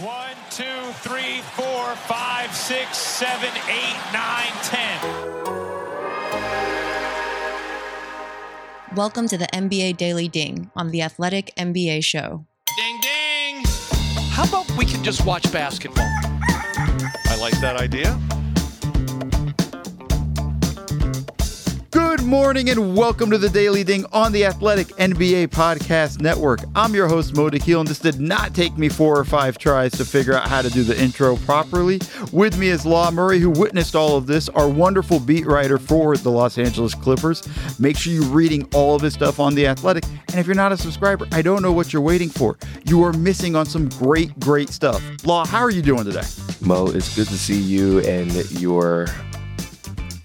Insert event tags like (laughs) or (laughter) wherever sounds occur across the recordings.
One, two, three, four, five, six, seven, eight, nine, ten. Welcome to the NBA Daily Ding on the Athletic NBA Show. Ding ding! How about we can just watch basketball? I like that idea. Good morning and welcome to the Daily Ding on the Athletic NBA Podcast Network. I'm your host, Mo Dakhil, and this did not take me four or five tries to figure out how to do the intro properly. With me is Law Murray, who witnessed all of this, our wonderful beat writer for the Los Angeles Clippers. Make sure you're reading all of his stuff on the Athletic. And if you're not a subscriber, I don't know what you're waiting for. You are missing on some great, great stuff. Law, how are you doing today? Mo, it's good to see you and your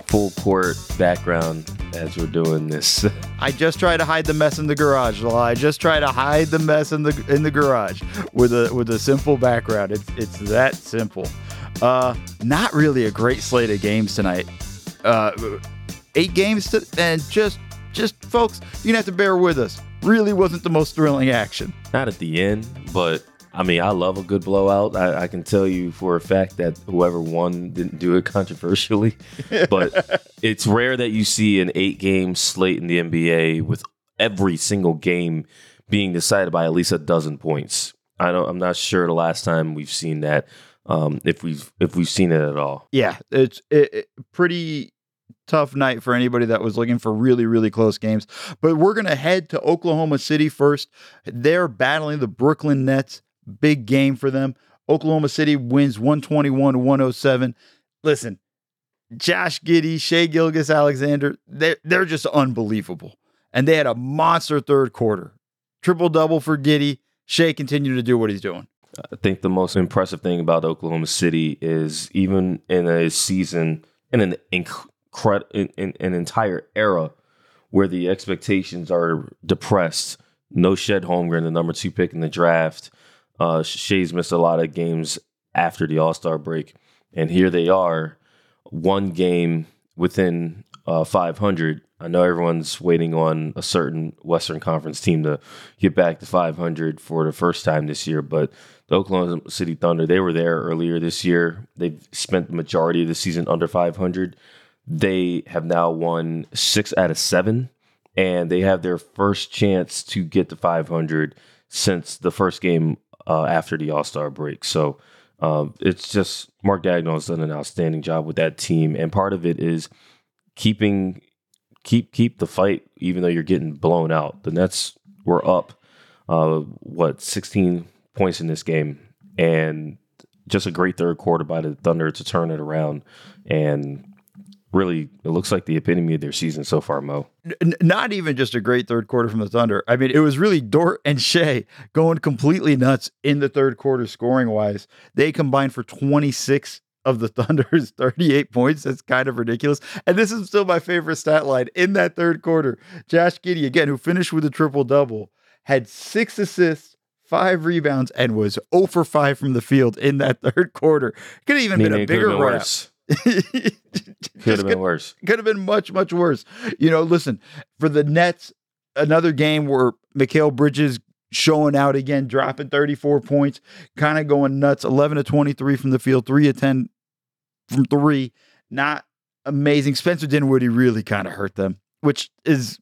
full court background as we're doing this. (laughs) I just try to hide the mess in the garage. Law. I just try to hide the mess in the in the garage with a with a simple background. It's it's that simple. Uh, not really a great slate of games tonight. Uh, eight games to, and just just folks, you're gonna have to bear with us. Really wasn't the most thrilling action. Not at the end, but I mean, I love a good blowout. I, I, can tell you for a fact that whoever won didn't do it (laughs) controversially, but (laughs) it's rare that you see an eight game slate in the NBA with every single game being decided by at least a dozen points. I don't. I'm not sure the last time we've seen that. Um, if we've if we've seen it at all. Yeah, it's it, it, pretty tough night for anybody that was looking for really, really close games. But we're going to head to Oklahoma City first. They're battling the Brooklyn Nets big game for them. Oklahoma City wins 121 to 107. Listen, Josh Giddey, Shai Gilgeous-Alexander, they're, they're just unbelievable. And they had a monster third quarter. Triple double for Giddey. Shai continued to do what he's doing. I think the most impressive thing about Oklahoma City is even in a season, in an incredible, in, in an entire era where the expectations are depressed, no Chet Holmgren, the number two pick in the draft, uh, Shai's missed a lot of games after the All Star break, and here they are, one game within uh, 500. I know everyone's waiting on a certain Western Conference team to get back to 500 for the first time this year, but the Oklahoma City Thunder, they were there earlier this year. They've spent the majority of the season under 500. They have now won six out of seven, and they have their first chance to get to 500 since the first game uh, after the All Star break. So um, it's just Mark Daigneault has done an outstanding job with that team, and part of it is keeping keep keep the fight even though you're getting blown out. The Nets were up uh, what 16 points in this game, and just a great third quarter by the Thunder to turn it around and really it looks like the epitome of their season so far, Mo. N- not even just a great third quarter from the Thunder. I mean, it was really Dort and Shai going completely nuts in the third quarter scoring wise. They combined for 26 of the (laughs) Thunder's 38 points. That's kind of ridiculous. And this is still my favorite stat line in that third quarter. Josh Giddey, again, who finished with a triple double, had six assists, five rebounds, and was 0 for 5 from the field in that (laughs) third quarter. Could have even I mean, been a bigger run. (laughs) could have been worse. Could have been much, much worse. You know, listen, for the Nets, another game where Mikal Bridges showing out again, dropping 34 points, kind of going nuts. 11 to 23 from the field, 3 to 10 from three. Not amazing. Spencer Dinwiddie really kind of hurt them, which is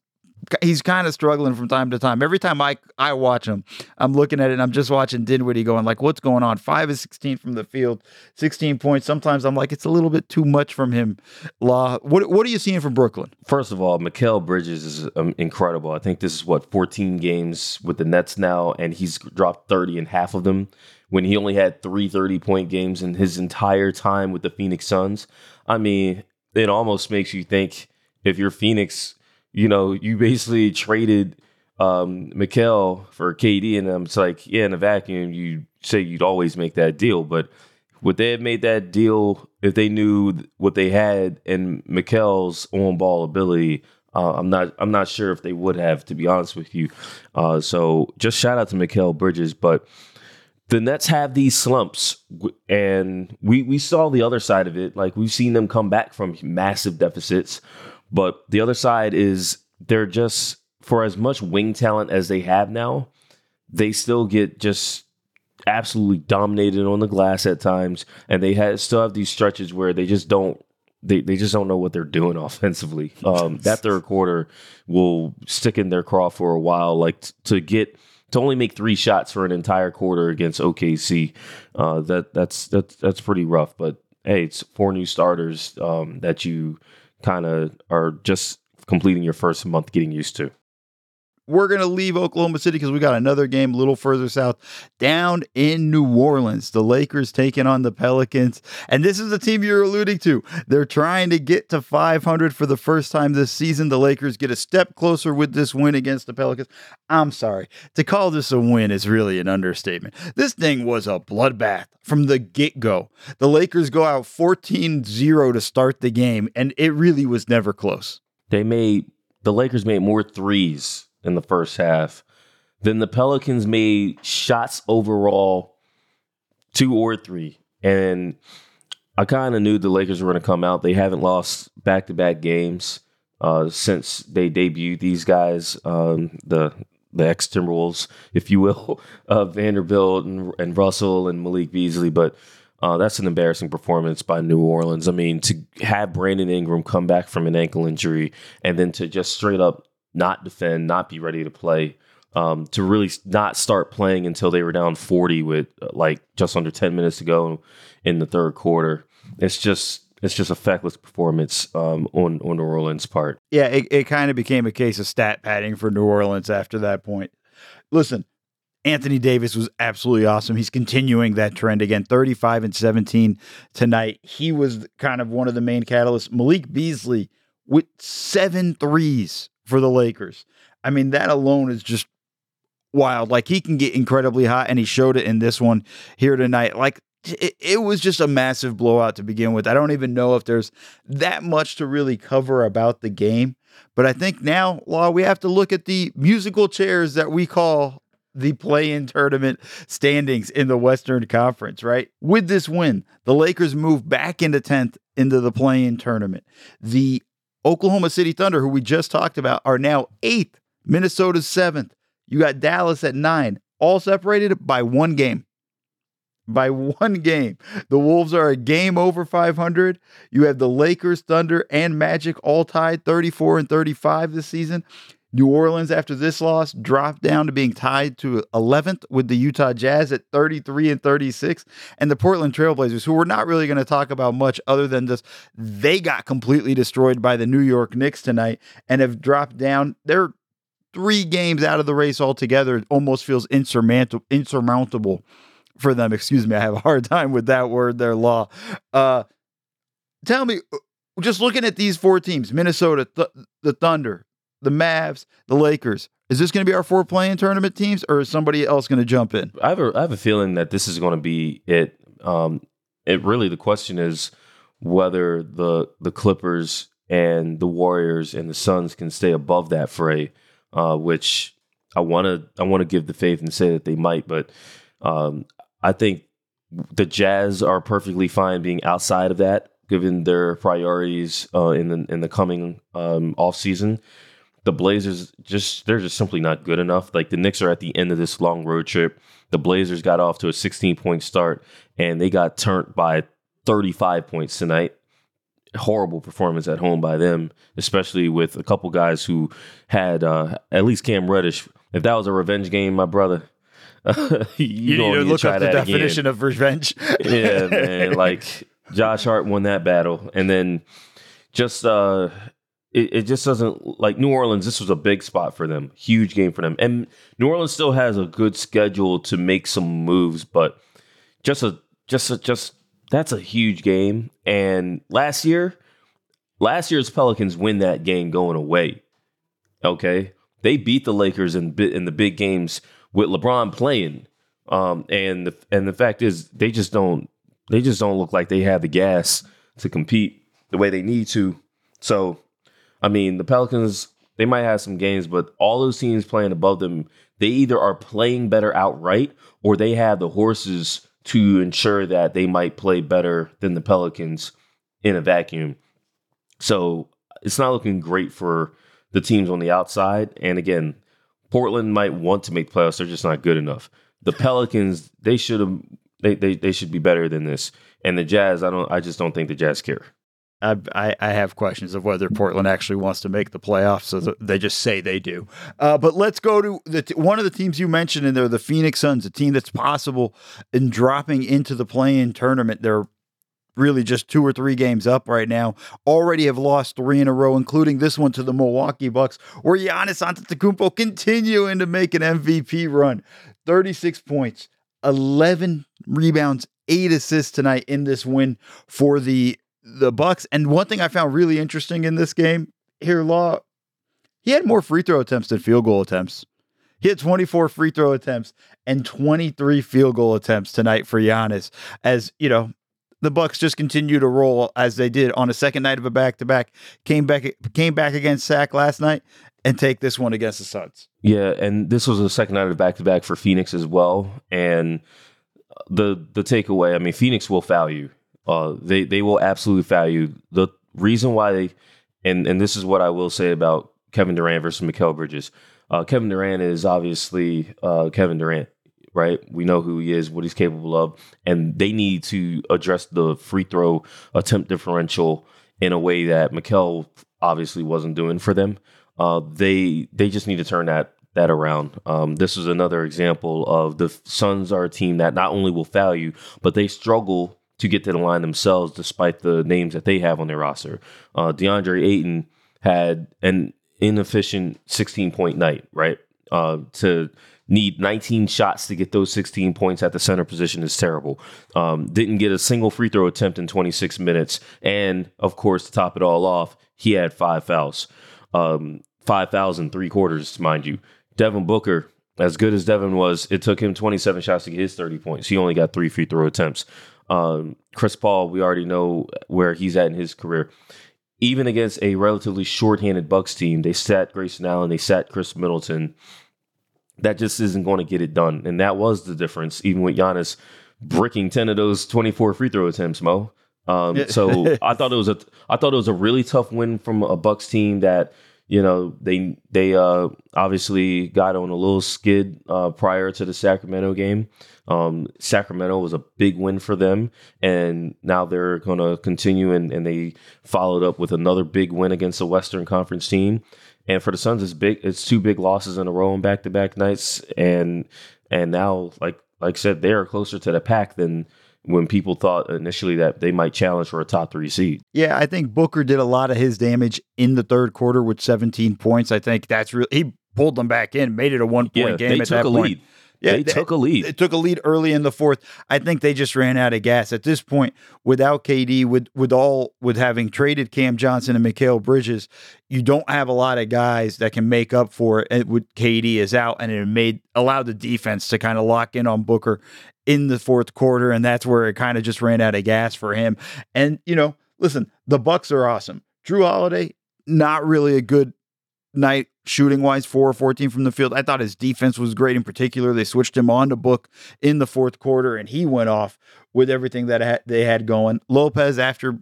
he's kind of struggling from time to time. Every time I I watch him, I'm looking at it and I'm just watching Dinwiddie going like, what's going on? Five is 16 from the field, 16 points. Sometimes I'm like, it's a little bit too much from him. Law, what what are you seeing from Brooklyn? First of all, Mikal Bridges is um, incredible. I think this is what 14 games with the Nets now, and he's dropped 30 in half of them. When he only had three 30 point games in his entire time with the Phoenix Suns. I mean, it almost makes you think if you're Phoenix you know, you basically traded um Mikal for KD, and I'm like, yeah, in a vacuum, you say you'd always make that deal, but would they have made that deal if they knew what they had in Mikal's on ball ability? Uh, I'm not. I'm not sure if they would have, to be honest with you. Uh, so just shout out to Mikal Bridges, but the Nets have these slumps, and we we saw the other side of it. Like we've seen them come back from massive deficits but the other side is they're just for as much wing talent as they have now, they still get just absolutely dominated on the glass at times, and they had still have these stretches where they just don't they, they just don't know what they're doing (laughs) offensively. Um, that third quarter will stick in their craw for a while. Like t- to get to only make three shots for an entire quarter against OKC, uh, that that's that's that's pretty rough. But hey, it's four new starters um, that you kind of are just completing your first month getting used to we're going to leave Oklahoma City because we got another game a little further south down in New Orleans. The Lakers taking on the Pelicans. And this is the team you're alluding to. They're trying to get to 500 for the first time this season. The Lakers get a step closer with this win against the Pelicans. I'm sorry. To call this a win is really an understatement. This thing was a bloodbath from the get go. The Lakers go out 14 0 to start the game, and it really was never close. They made, the Lakers made more threes in the first half. Then the Pelicans made shots overall, two or three. And I kind of knew the Lakers were going to come out. They haven't lost back to back games uh, since they debuted these guys, um, the the ex Timberwolves, if you will, (laughs) uh, Vanderbilt and, and Russell and Malik Beasley. But uh, that's an embarrassing performance by New Orleans. I mean, to have Brandon Ingram come back from an ankle injury and then to just straight up not defend, not be ready to play, um, to really not start playing until they were down 40 with uh, like just under 10 minutes to go in the third quarter. It's just it's just a feckless performance um, on on New Orleans' part. Yeah, it, it kind of became a case of stat padding for New Orleans after that point. Listen, Anthony Davis was absolutely awesome. He's continuing that trend again, 35 and 17 tonight. He was kind of one of the main catalysts. Malik Beasley with seven threes for the Lakers. I mean, that alone is just wild. Like he can get incredibly hot, and he showed it in this one here tonight. Like it, it, was just a massive blowout to begin with. I don't even know if there's that much to really cover about the game. But I think now, Law, we have to look at the musical chairs that we call the play in tournament standings in the Western Conference, right? With this win, the Lakers move back into 10th into the play in tournament. The Oklahoma City Thunder, who we just talked about, are now eighth. Minnesota's seventh. You got Dallas at nine, all separated by one game. By one game. The Wolves are a game over 500. You have the Lakers, Thunder, and Magic all tied 34 and 35 this season. New Orleans, after this loss, dropped down to being tied to 11th with the Utah Jazz at 33 and 36. And the Portland Trailblazers, who we're not really going to talk about much other than this, they got completely destroyed by the New York Knicks tonight and have dropped down. They're three games out of the race altogether. It almost feels insurmountable, insurmountable for them. Excuse me. I have a hard time with that word, there law. Uh, tell me, just looking at these four teams Minnesota, th- the Thunder, the Mavs, the Lakers. Is this going to be our four playing tournament teams, or is somebody else going to jump in? I have a, I have a feeling that this is going to be it. Um, it really the question is whether the the Clippers and the Warriors and the Suns can stay above that fray, uh, which I want to I want to give the faith and say that they might, but um, I think the Jazz are perfectly fine being outside of that, given their priorities uh, in the in the coming um, off season the Blazers just they're just simply not good enough. Like the Knicks are at the end of this long road trip. The Blazers got off to a 16 point start and they got turned by 35 points tonight. Horrible performance at home by them, especially with a couple guys who had uh, at least Cam Reddish. If that was a revenge game, my brother, (laughs) you, you need to look up the definition again. of revenge. (laughs) yeah, man. Like Josh Hart won that battle, and then just uh it, it just doesn't like New Orleans. This was a big spot for them, huge game for them, and New Orleans still has a good schedule to make some moves, but just a just a, just that's a huge game. And last year, last year's Pelicans win that game going away. Okay, they beat the Lakers in in the big games with LeBron playing. Um, and the and the fact is, they just don't they just don't look like they have the gas to compete the way they need to. So I mean, the Pelicans, they might have some games, but all those teams playing above them, they either are playing better outright or they have the horses to ensure that they might play better than the Pelicans in a vacuum. So it's not looking great for the teams on the outside. And again, Portland might want to make playoffs, they're just not good enough. The (laughs) Pelicans, they should have they, they they should be better than this. And the Jazz, I don't I just don't think the Jazz care. I, I, have questions of whether Portland actually wants to make the playoffs, so they just say they do. Uh, but let's go to the t- one of the teams you mentioned in there, the Phoenix Suns, a team that's possible in dropping into the play-in tournament. They're really just two or three games up right now. Already have lost three in a row, including this one to the Milwaukee Bucks, where Giannis Antetokounmpo continuing to make an MVP run. 36 points, 11 rebounds, eight assists tonight in this win for the the Bucks. And one thing I found really interesting in this game here, Law, he had more free throw attempts than field goal attempts. He had 24 free throw attempts and 23 field goal attempts tonight for Giannis. As you know, the Bucks just continue to roll as they did on a second night of a back to back. Came back came back against Sac last night and take this one against the Suns. Yeah, and this was a second night of back to back for Phoenix as well. And the the takeaway, I mean, Phoenix will foul you. Uh, they they will absolutely value. The reason why they and and this is what I will say about Kevin Durant versus Mikal Bridges. Uh, Kevin Durant is obviously uh, Kevin Durant, right? We know who he is, what he's capable of, and they need to address the free throw attempt differential in a way that Mikal obviously wasn't doing for them. Uh, they they just need to turn that that around. Um, this is another example of the Suns are a team that not only will foul you, but they struggle to get to the line themselves, despite the names that they have on their roster. Uh, DeAndre Ayton had an inefficient 16 point night, right? Uh, to need 19 shots to get those 16 points at the center position is terrible. Um, didn't get a single free throw attempt in 26 minutes. And of course, to top it all off, he had five fouls. Um, three quarters, mind you. Devin Booker, as good as Devin was, it took him 27 shots to get his 30 points. He only got three free throw attempts. Um, Chris Paul, we already know where he's at in his career. Even against a relatively shorthanded Bucks team, they sat Grayson Allen, they sat Khris Middleton. That just isn't going to get it done, and that was the difference. Even with Giannis bricking ten of those twenty-four free throw attempts, Mo. Um, so (laughs) I thought it was a I thought it was a really tough win from a Bucks team that you know they they uh, obviously got on a little skid uh, prior to the Sacramento game. Um, Sacramento was a big win for them, and now they're going to continue and, and they followed up with another big win against a Western Conference team. And for the Suns, it's big. It's two big losses in a row in back to back nights, and and now like like I said, they are closer to the pack than when people thought initially that they might challenge for a top three seed. Yeah, I think Booker did a lot of his damage in the third quarter with 17 points. I think that's really he pulled them back in, made it a one point Yeah, game they at took that a point. lead. Yeah, they they- took a lead. It took a lead early in the fourth. I think they just ran out of gas at this point. Without KD, with with all with having traded Cam Johnson and Mikal Bridges, you don't have a lot of guys that can make up for it. And with KD is out, and it made allowed the defense to kind of lock in on Booker in the fourth quarter, and that's where it kind of just ran out of gas for him. And you know, listen, the Bucks are awesome. Jrue Holiday, not really a good night shooting wise, 4 or 14 from the field. I thought his defense was great in particular. They switched him on to Book in the fourth quarter, and he went off with everything that they had going. Lopez, after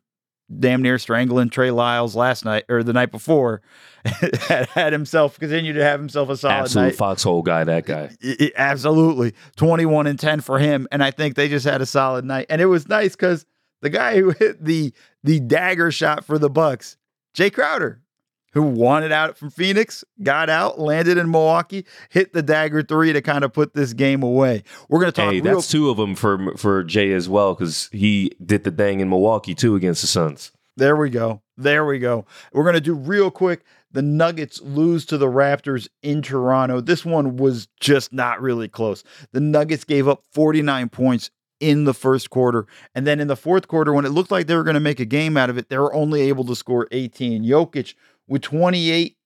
damn near strangling Trey Lyles last night or the night before, (laughs) had, had himself continued to have himself a solid Absolute night. foxhole guy, that guy. Absolutely 21 and 10 for him and i think they just had a solid night and it was nice because the guy who hit the the dagger shot for the bucks jae crowder who wanted out from phoenix got out landed in milwaukee hit the dagger three to kind of put this game away we're going to talk Hey, real that's two of them for for Jae as well because he did the thing in Milwaukee too against the Suns. There we go. There we go. We're going to do real quick. The Nuggets lose to the Raptors in Toronto. This one was just not really close. The Nuggets gave up 49 points in the first quarter. And then in the fourth quarter, when it looked like they were going to make a game out of it, they were only able to score 18. Jokic with 28,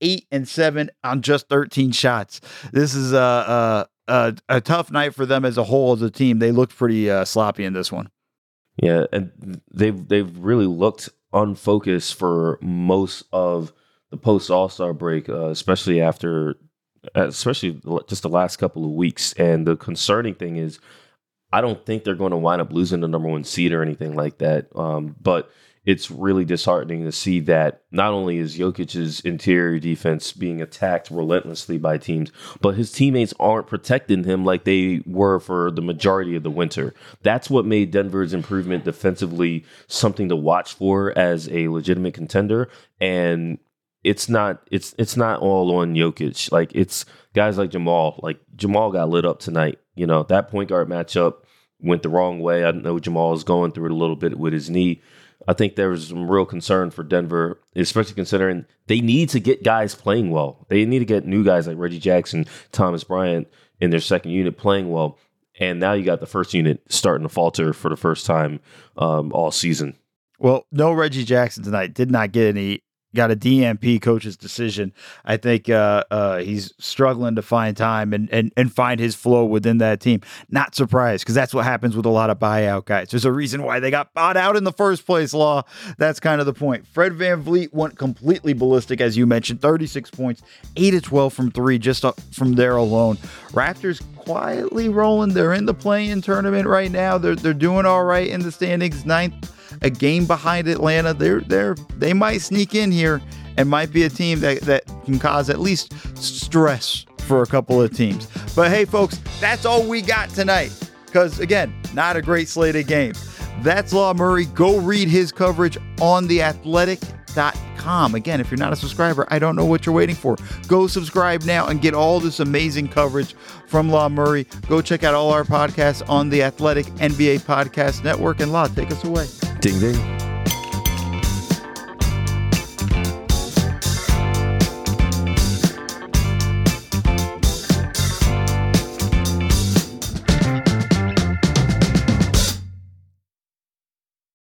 8 and 7 on just 13 shots. This is a, a, a, tough night for them as a whole as a team. They looked pretty uh, sloppy in this one. Yeah, and they've they've really looked unfocused for most of the post All Star break, uh, especially after, uh, especially just the last couple of weeks. And the concerning thing is, I don't think they're going to wind up losing the number one seed or anything like that. Um, but it's really disheartening to see that not only is Jokic's interior defense being attacked relentlessly by teams, but his teammates aren't protecting him like they were for the majority of the winter. That's what made Denver's improvement defensively something to watch for as a legitimate contender. And it's not it's it's not all on Jokic. Like it's guys like Jamal. Like Jamal got lit up tonight. You know, that point guard matchup went the wrong way. I know Jamal is going through it a little bit with his knee. I think there was some real concern for Denver, especially considering they need to get guys playing well. They need to get new guys like Reggie Jackson, Thomas Bryant in their second unit playing well. And now you got the first unit starting to falter for the first time um, all season. Well, no Reggie Jackson tonight. Did not get any got a DNP coach's decision. I think uh, uh, he's struggling to find time and, and and find his flow within that team. Not surprised because that's what happens with a lot of buyout guys. There's a reason why they got bought out in the first place. Law. That's kind of the point. Fred VanVleet went completely ballistic, as you mentioned. 36 points, eight to 12 from three, just from there alone. Raptors quietly rolling. They're in the play-in tournament right now. They're they're doing all right in the standings, ninth a game behind Atlanta. They're they're they might sneak in here and might be a team that, that can cause at least stress for a couple of teams. But hey, folks, that's all we got tonight. Because again, not a great slate of games. That's Law Murray. Go read his coverage on theathletic.com. Again, if you're not a subscriber, I don't know what you're waiting for. Go subscribe now and get all this amazing coverage from Law Murray. Go check out all our podcasts on the Athletic NBA Podcast Network. And Law, take us away. Ding ding.